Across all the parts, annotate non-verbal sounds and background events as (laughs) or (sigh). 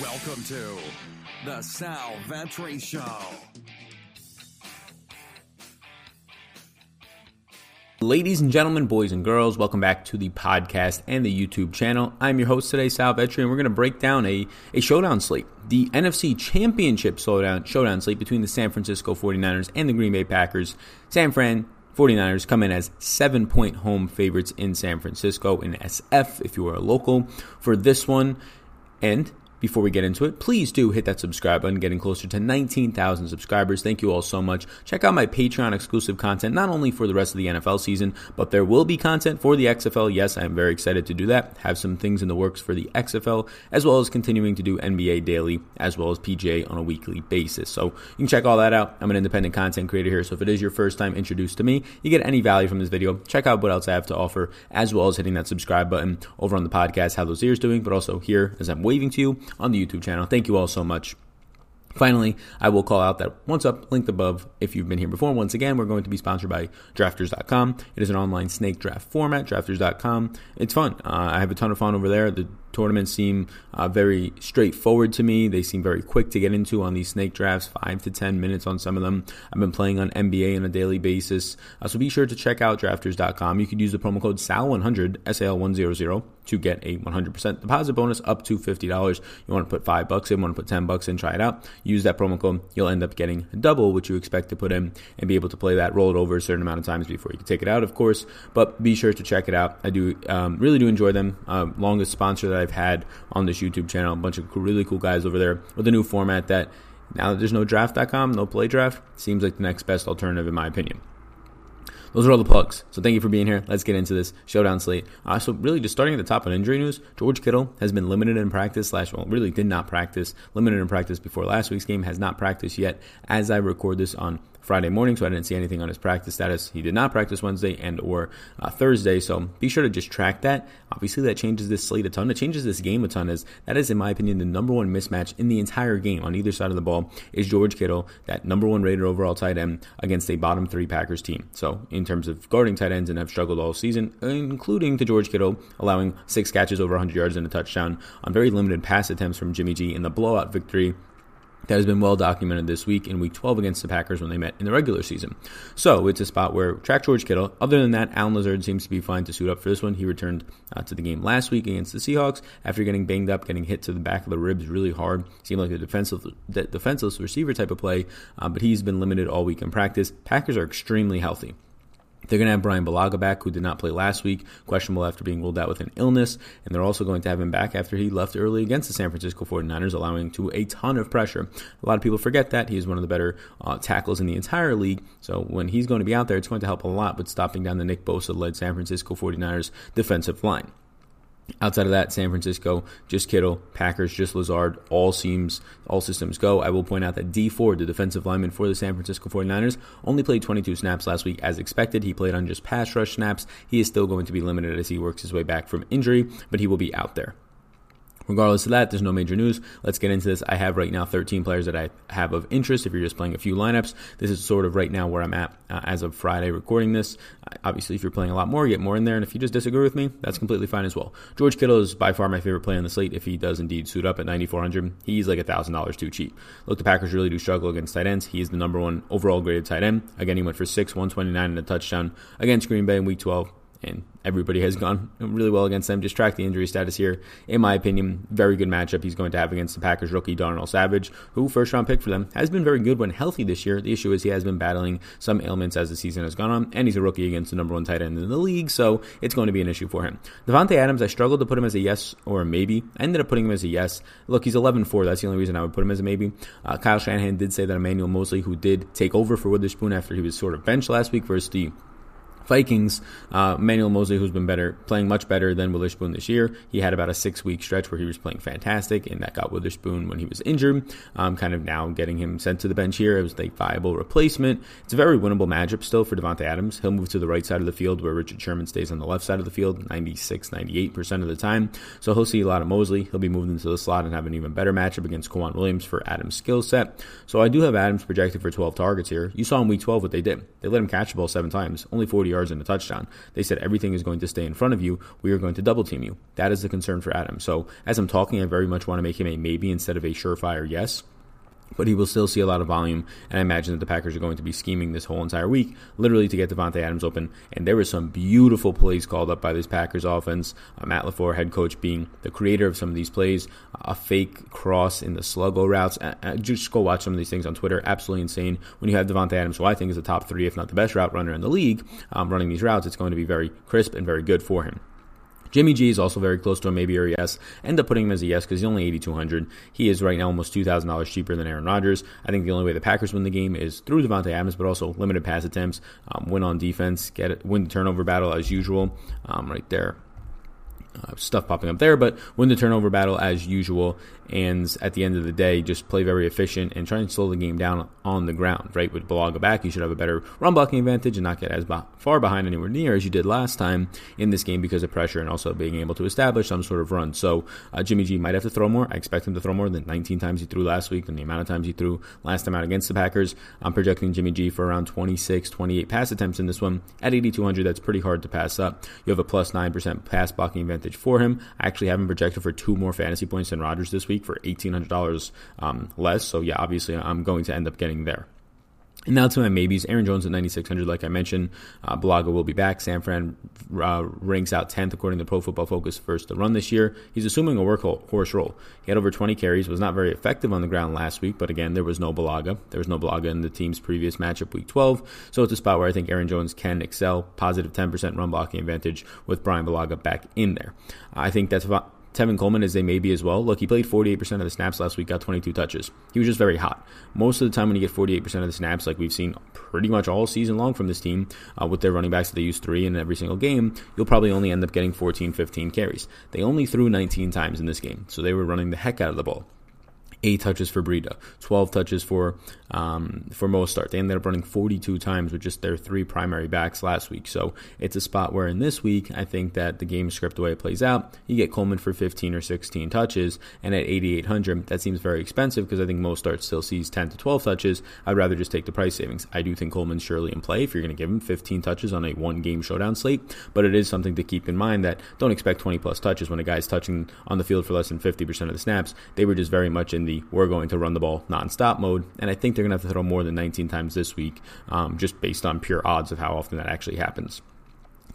Welcome to the Sal Vetri Show. Ladies and gentlemen, boys and girls, welcome back to the podcast and the YouTube channel. I'm your host today, Sal Vetri, and we're going to break down a, a showdown slate. The NFC Championship showdown, showdown slate between the San Francisco 49ers and the Green Bay Packers. San Fran 49ers come in as seven point home favorites in San Francisco in SF if you are a local for this one. And before we get into it, please do hit that subscribe button, getting closer to 19,000 subscribers. Thank you all so much. Check out my Patreon exclusive content, not only for the rest of the NFL season, but there will be content for the XFL. Yes, I am very excited to do that. Have some things in the works for the XFL, as well as continuing to do NBA daily, as well as PGA on a weekly basis. So you can check all that out. I'm an independent content creator here, so if it is your first time introduced to me, you get any value from this video, check out what else I have to offer, as well as hitting that subscribe button over on the podcast, how those ears doing, but also here as I'm waving to you on the YouTube channel. Thank you all so much. Finally, I will call out that once up, linked above, if you've been here before. Once again, we're going to be sponsored by Drafters.com. It is an online snake draft format, Drafters.com. It's fun. Uh, I have a ton of fun over there. The tournaments seem uh, very straightforward to me. They seem very quick to get into on these snake drafts, five to 10 minutes on some of them. I've been playing on NBA on a daily basis. Uh, so be sure to check out drafters.com. You could use the promo code SAL100, SAL100, to get a 100% deposit bonus up to $50. You want to put five bucks in, want to put 10 bucks in, try it out. Use that promo code. You'll end up getting double what you expect to put in and be able to play that, roll it over a certain amount of times before you can take it out, of course. But be sure to check it out. I do um, really do enjoy them. Uh, longest sponsor that I've had on this YouTube channel. A bunch of really cool guys over there with a new format that now that there's no draft.com, no play draft, seems like the next best alternative in my opinion. Those are all the plugs. So thank you for being here. Let's get into this showdown slate. Uh, so really, just starting at the top on injury news, George Kittle has been limited in practice. Slash, well, really did not practice. Limited in practice before last week's game. Has not practiced yet. As I record this on Friday morning, so I didn't see anything on his practice status. He did not practice Wednesday and or uh, Thursday, so be sure to just track that. Obviously, that changes this slate a ton. It changes this game a ton. As that is, in my opinion, the number one mismatch in the entire game on either side of the ball is George Kittle, that number one rated overall tight end against a bottom three Packers team. So in terms of guarding tight ends, and have struggled all season, including to George Kittle, allowing six catches over 100 yards and a touchdown on very limited pass attempts from Jimmy G in the blowout victory that has been well documented this week in week 12 against the Packers when they met in the regular season. So it's a spot where track George Kittle. Other than that, Allen Lazard seems to be fine to suit up for this one. He returned uh, to the game last week against the Seahawks after getting banged up, getting hit to the back of the ribs really hard. Seemed like a defensive, defenseless receiver type of play, uh, but he's been limited all week in practice. Packers are extremely healthy. They're going to have Brian Bulaga back, who did not play last week, questionable after being ruled out with an illness. And they're also going to have him back after he left early against the San Francisco 49ers, allowing to a ton of pressure. A lot of people forget that. He's one of the better uh, tackles in the entire league. So when he's going to be out there, it's going to help a lot with stopping down the Nick Bosa led San Francisco 49ers defensive line. Outside of that, San Francisco, just Kittle, Packers, just Lazard, all seems, all systems go. I will point out that Dee Ford, the defensive lineman for the San Francisco 49ers, only played 22 snaps last week as expected. He played on just pass rush snaps. He is still going to be limited as he works his way back from injury, but he will be out there. Regardless of that, there's no major news. Let's get into this. I have right now 13 players that I have of interest. If you're just playing a few lineups, this is sort of right now where I'm at uh, as of Friday recording this. Obviously, if you're playing a lot more, get more in there. And if you just disagree with me, that's completely fine as well. George Kittle is by far my favorite play on the slate. If he does indeed suit up at 9,400, he's like $1,000 too cheap. Look, the Packers really do struggle against tight ends. He is the number one overall graded tight end. Again, he went for 6, 129 and a touchdown against Green Bay in week 12 and everybody has gone really well against them. Just track the injury status here. In my opinion, very good matchup he's going to have against the Packers rookie Darnell Savage, who first round pick for them has been very good when healthy this year. The issue is he has been battling some ailments as the season has gone on, and he's a rookie against the number one tight end in the league, so it's going to be an issue for him. Davante Adams, I struggled to put him as a yes or a maybe. I ended up putting him as a yes. Look, he's 11-4. That's the only reason I would put him as a maybe. Uh, Kyle Shanahan did say that Emmanuel Moseley, who did take over for Witherspoon after he was sort of benched last week versus the Vikings, uh, Manuel Moseley, who's been better, playing much better than Witherspoon this year. He had about a six week stretch where he was playing fantastic, and that got Witherspoon when he was injured. Um, kind of now getting him sent to the bench here. Was a viable replacement. It's a very winnable matchup still for Davante Adams. He'll move to the right side of the field where Richard Sherman stays on the left side of the field 96, 98% of the time. So he'll see a lot of Moseley. He'll be moved into the slot and have an even better matchup against K'Waun Williams for Adams' skill set. So I do have Adams projected for 12 targets here. You saw in week 12 what they did. They let him catch the ball seven times, only 40 yards yards and a touchdown. They said everything is going to stay in front of you. We are going to double team you. That is the concern for Adam. So as I'm talking, I very much want to make him a maybe instead of a surefire yes but he will still see a lot of volume. And I imagine that the Packers are going to be scheming this whole entire week, literally to get Davante Adams open. And there were some beautiful plays called up by this Packers offense. Uh, Matt LaFleur, head coach, being the creator of some of these plays, a fake cross in the sluggo routes. Uh, uh, just go watch some of these things on Twitter. Absolutely insane. When you have Davante Adams, who I think is the top three, if not the best route runner in the league, um, running these routes, it's going to be very crisp and very good for him. Jimmy G is also very close to him, maybe or a yes. End up putting him as a yes because he's only 8,200. He is right now almost $2,000 cheaper than Aaron Rodgers. I think the only way the Packers win the game is through Davante Adams, but also limited pass attempts, um, win on defense, get it, win the turnover battle as usual. Um, right there, uh, stuff popping up there, but win the turnover battle as usual. And at the end of the day, just play very efficient and try and slow the game down on the ground. Right with Bulaga back, you should have a better run blocking advantage and not get as far behind anywhere near as you did last time in this game because of pressure and also being able to establish some sort of run. So uh, Jimmy G might have to throw more. I expect him to throw more than 19 times he threw last week than the amount of times he threw last time out against the Packers. I'm projecting Jimmy G for around 26, 28 pass attempts in this one at 8,200. That's pretty hard to pass up. You have a plus plus nine percent pass blocking advantage for him. I actually have him projected for two more fantasy points than Rodgers this week for $1,800 um, less. So, yeah, obviously, I'm going to end up getting there. And now to my maybes. Aaron Jones at 9,600, like I mentioned. Uh, Bulaga will be back. San Fran uh, ranks out 10th according to Pro Football Focus first to run this year. He's assuming a workhorse role. He had over 20 carries, was not very effective on the ground last week, but again, there was no Bulaga. There was no Bulaga in the team's previous matchup, week 12. So it's a spot where I think Aaron Jones can excel. Positive 10% run blocking advantage with Brian Bulaga back in there. I think that's about Tevin Coleman as they may be as well. Look, he played 48% of the snaps last week, got 22 touches. He was just very hot. Most of the time, when you get 48% of the snaps, like we've seen pretty much all season long from this team, uh, with their running backs, that they use three in every single game, you'll probably only end up getting 14, 15 carries. They only threw 19 times in this game, so they were running the heck out of the ball eight touches for Breida, 12 touches for um, for Mostert. They ended up running 42 times with just their three primary backs last week. So it's a spot where in this week, I think that the game script, the way it plays out, you get Coleman for 15 or 16 touches, and at 8,800, that seems very expensive because I think Mostert still sees 10 to 12 touches. I'd rather just take the price savings. I do think Coleman's surely in play if you're going to give him 15 touches on a one game showdown slate, but it is something to keep in mind that don't expect 20 plus touches when a guy's touching on the field for less than 50% of the snaps. They were just very much in the the we're going to run the ball nonstop mode. And I think they're going to have to throw more than 19 times this week, um, just based on pure odds of how often that actually happens.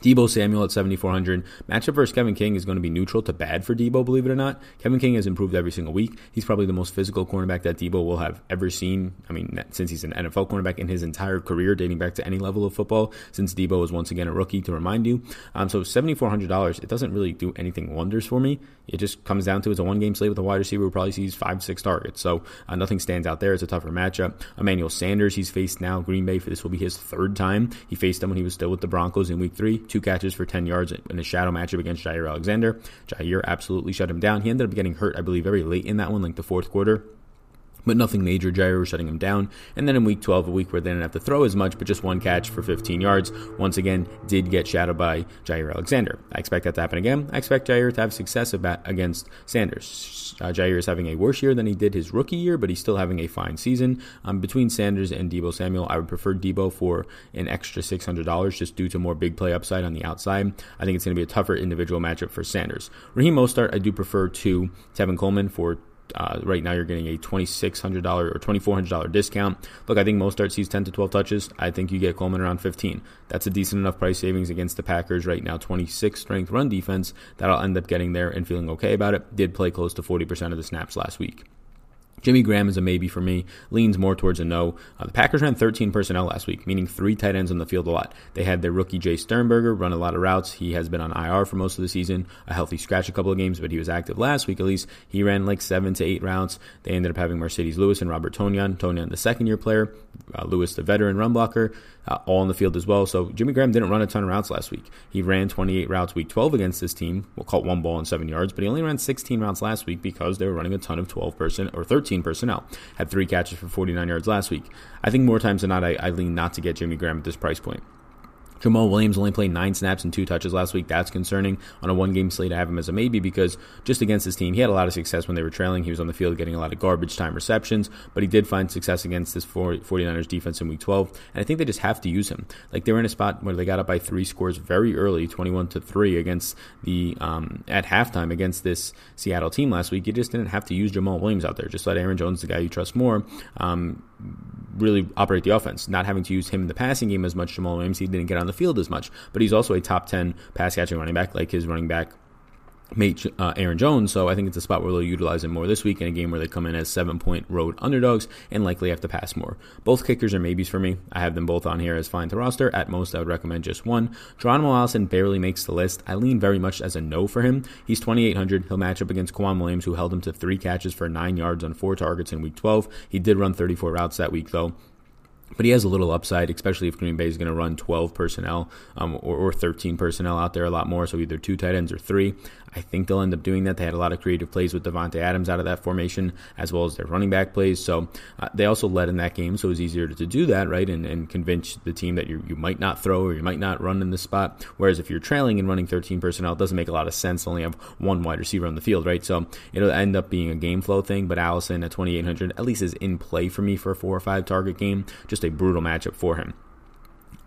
Deebo Samuel at 7,400. Matchup versus Kevin King is going to be neutral to bad for Deebo, believe it or not. Kevin King has improved every single week. He's probably the most physical cornerback that Deebo will have ever seen. I mean, since he's an NFL cornerback in his entire career, dating back to any level of football, since Deebo was once again a rookie, to remind you. Um, so $7,400, it doesn't really do anything wonders for me. It just comes down to it's a one game slate with a wide receiver who probably sees five, six targets. So uh, nothing stands out there. It's a tougher matchup. Emmanuel Sanders, he's faced now Green Bay. For this will be his third time. He faced them when he was still with the Broncos in week three. Two catches for 10 yards in a shadow matchup against Jaire Alexander. Jaire absolutely shut him down. He ended up getting hurt, I believe, very late in that one, like the fourth quarter but nothing major. Jaire was shutting him down. And then in week 12, a week where they didn't have to throw as much, but just one catch for 15 yards, once again, did get shadowed by Jaire Alexander. I expect that to happen again. I expect Jaire to have success against Sanders. Uh, Jaire is having a worse year than he did his rookie year, but he's still having a fine season. Um, between Sanders and Deebo Samuel, I would prefer Deebo for an extra $600 just due to more big play upside on the outside. I think it's going to be a tougher individual matchup for Sanders. Raheem Mostert, I do prefer to Tevin Coleman for uh, right now, you're getting a $2,600 or $2,400 discount. Look, I think Mostert sees 10 to 12 touches. I think you get Coleman around 15. That's a decent enough price savings against the Packers right now. 26 strength run defense that I'll end up getting there and feeling okay about it. Did play close to 40% of the snaps last week. Jimmy Graham is a maybe for me, leans more towards a no. Uh, the Packers ran 13 personnel last week, meaning three tight ends on the field a lot. They had their rookie Jace Sternberger run a lot of routes. He has been on IR for most of the season, a healthy scratch a couple of games, but he was active last week at least. He ran like seven to eight routes. They ended up having Marcedes Lewis and Robert Tonyan. Tonyan, the second year player, uh, Lewis, the veteran run blocker, uh, all on the field as well. So Jimmy Graham didn't run a ton of routes last week. He ran 28 routes week 12 against this team. We'll one ball and seven yards, but he only ran 16 routes last week because they were running a ton of 12 person or 13 personnel. Had three catches for 49 yards last week. I think more times than not, I, I lean not to get Jimmy Graham at this price point. Jamaal Williams only played nine snaps and two touches last week. That's concerning. On a one game slate, I have him as a maybe because just against his team, he had a lot of success when they were trailing. He was on the field getting a lot of garbage time receptions, but he did find success against this 49ers defense in week 12. And I think they just have to use him. Like they were in a spot where they got up by three scores very early, 21 to 3 against the, um, at halftime against this Seattle team last week. You just didn't have to use Jamaal Williams out there. Just let Aaron Jones, the guy you trust more, um, really operate the offense, not having to use him in the passing game as much. Williams, he didn't get on the field as much, but he's also a top 10 pass catching running back, like his running back mate uh, Aaron Jones. So I think it's a spot where they'll utilize him more this week in a game where they come in as seven point road underdogs and likely have to pass more. Both kickers are maybes for me. I have them both on here as fine to roster. At most, I would recommend just one. Geronimo Allison barely makes the list. I lean very much as a no for him. He's 2,800. He'll match up against K'Waun Williams, who held him to three catches for nine yards on four targets in week 12. He did run 34 routes that week, though. But he has a little upside, especially if Green Bay is going to run 12 personnel um, or, or, 13 personnel out there a lot more. So either two tight ends or three. I think they'll end up doing that. They had a lot of creative plays with Davante Adams out of that formation, as well as their running back plays. So uh, they also led in that game, so it was easier to, to do that, right? And, and convince the team that you, you might not throw or you might not run in this spot. Whereas if you're trailing and running 13 personnel, it doesn't make a lot of sense only have one wide receiver on the field, right? So it'll end up being a game flow thing. But Allison at 2,800 at least is in play for me for a four or five target game. Just a brutal matchup for him.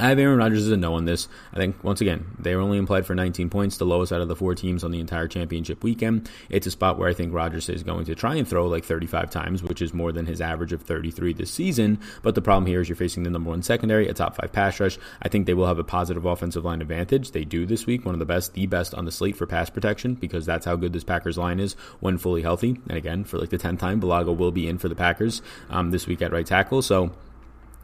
I have Aaron Rodgers as a no on this. I think, once again, they were only implied for 19 points, the lowest out of the four teams on the entire championship weekend. It's a spot where I think Rodgers is going to try and throw like 35 times, which is more than his average of 33 this season. But the problem here is you're facing the number one secondary, a top five pass rush. I think they will have a positive offensive line advantage. They do this week, one of the best, the best on the slate for pass protection, because that's how good this Packers line is when fully healthy. And again, for like the 10th time, Bulaga will be in for the Packers um, this week at right tackle. So,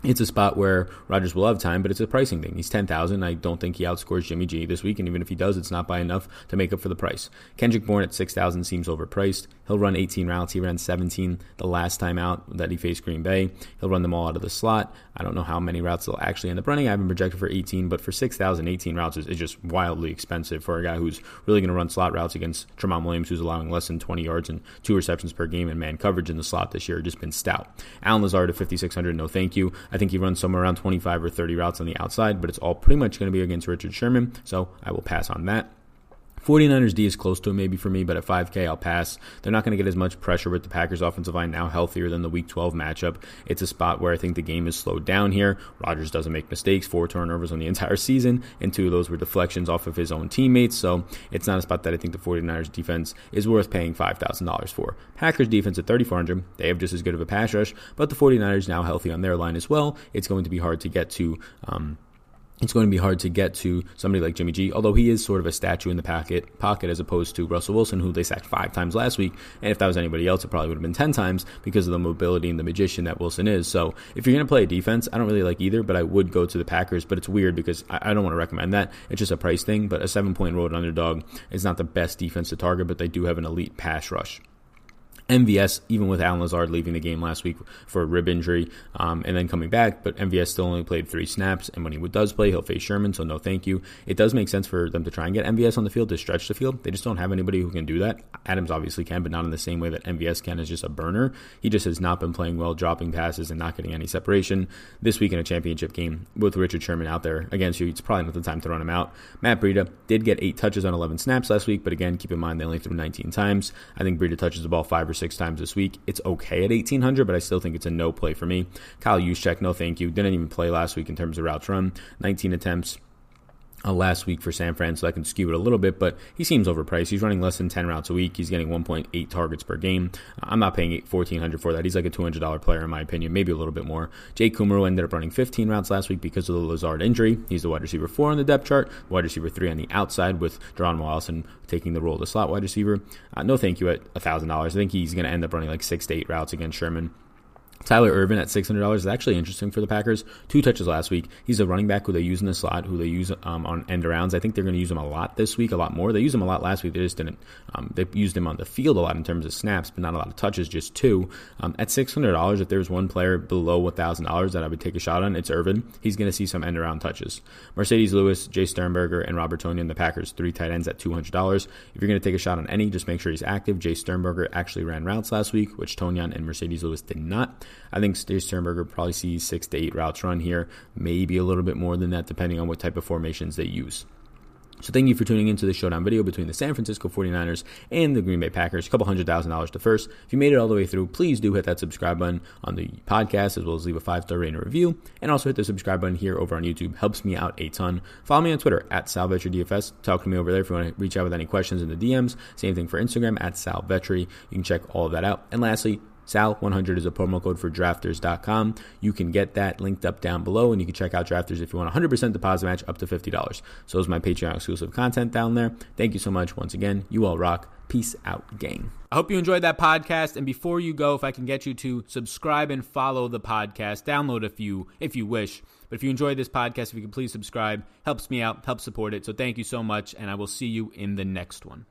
it's a spot where Rodgers will have time, but it's a pricing thing. He's 10,000. I don't think he outscores Jimmy G this week, and even if he does, it's not by enough to make up for the price. Kendrick Bourne at 6,000 seems overpriced. He'll run 18 routes. He ran 17 the last time out that he faced Green Bay. He'll run them all out of the slot. I don't know how many routes they'll actually end up running. I haven't projected for 18, but for 6,000, 18 routes is, is, just wildly expensive for a guy who's really going to run slot routes against Tramon Williams, who's allowing less than 20 yards and two receptions per game, and man coverage in the slot this year just been stout. Allen Lazard at 5,600, no thank you. I think he runs somewhere around 25 or 30 routes on the outside, but it's all pretty much going to be against Richard Sherman, so I will pass on that. 49ers D is close to a maybe for me, but at 5K, I'll pass. They're not going to get as much pressure with the Packers' offensive line now healthier than the Week 12 matchup. It's a spot where I think the game is slowed down here. Rodgers doesn't make mistakes, four turnovers on the (laughs) entire season, and two of those were deflections off of his own teammates. So it's not a spot that I think the 49ers defense is worth paying $5,000 for. Packers defense at 3,400, they have just as good of a pass rush, but the 49ers now healthy on their line as well. It's going to be hard to get to. Um, it's going to be hard to get to somebody like Jimmy G, although he is sort of a statue in the pocket, pocket as opposed to Russell Wilson, who they sacked five times last week. And if that was anybody else, it probably would have been 10 times because of the mobility and the magician that Wilson is. So if you're going to play defense, I don't really like either, but I would go to the Packers. But it's weird because I, I don't want to recommend that. It's just a price thing, but a seven point road underdog is not the best defense to target, but they do have an elite pass rush. MVS, even with Allen Lazard leaving the game last week for a rib injury um, and then coming back, but MVS still only played three snaps. And when he does play, he'll face Sherman, so no thank you. It does make sense for them to try and get MVS on the field to stretch the field. They just don't have anybody who can do that. Adams obviously can, but not in the same way that MVS can as just a burner. He just has not been playing well, dropping passes and not getting any separation. This week in a championship game with Richard Sherman out there against you, it's probably not the time to run him out. Matt Breida did get eight touches on 11 snaps last week, but again, keep in mind they only threw 19 times. I think Breida touches the ball five or six times this week. It's okay at 1800, but I still think it's a no play for me. Kyle Juszczyk, no thank you. Didn't even play last week in terms of routes run. 19 attempts, uh, last week for San Fran, so I can skew it a little bit, but he seems overpriced. He's running less than 10 routes a week. He's getting 1.8 targets per game. I'm not paying 1400 for that. He's like a $200 player, in my opinion, maybe a little bit more. Jake Kumerow ended up running 15 routes last week because of the Lazard injury. He's the wide receiver four on the depth chart, wide receiver three on the outside, with Geronimo Allison taking the role of the slot wide receiver. Uh, no thank you at $1,000. I think he's going to end up running like six to eight routes against Sherman. Tyler Ervin at $600 is actually interesting for the Packers. Two touches last week. He's a running back who they use in the slot, who they use um, on end arounds. I think they're going to use him a lot this week, a lot more. They used him a lot last week. They just didn't. Um, they used him on the field a lot in terms of snaps, but not a lot of touches, just two. Um, at $600, if there's one player below $1,000 that I would take a shot on, it's Ervin. He's going to see some end around touches. Marcedes Lewis, Jace Sternberger, and Robert Tonyan, the Packers, three tight ends at $200. If you're going to take a shot on any, just make sure he's active. Jace Sternberger actually ran routes last week, which Tonyan and Marcedes Lewis did not. I think Sternberger probably sees six to eight routes run here, maybe a little bit more than that, depending on what type of formations they use. So thank you for tuning into the showdown video between the San Francisco 49ers and the Green Bay Packers. A couple hundred thousand dollars to first. If you made it all the way through, please do hit that subscribe button on the podcast as well as leave a five star rating review. And also hit the subscribe button here over on YouTube. Helps me out a ton. Follow me on Twitter at SalVetriDFS. Talk to me over there if you want to reach out with any questions in the DMs. Same thing for Instagram at SalVetri. You can check all of that out. And lastly, Sal100 is a promo code for drafters.com. You can get that linked up down below, and you can check out drafters if you want 100% deposit match up to $50. So is my Patreon exclusive content down there. Thank you so much once again. You all rock. Peace out, gang. I hope you enjoyed that podcast. And before you go, if I can get you to subscribe and follow the podcast, download a few if you wish. But if you enjoyed this podcast, if you could please subscribe, helps me out, helps support it. So thank you so much, and I will see you in the next one.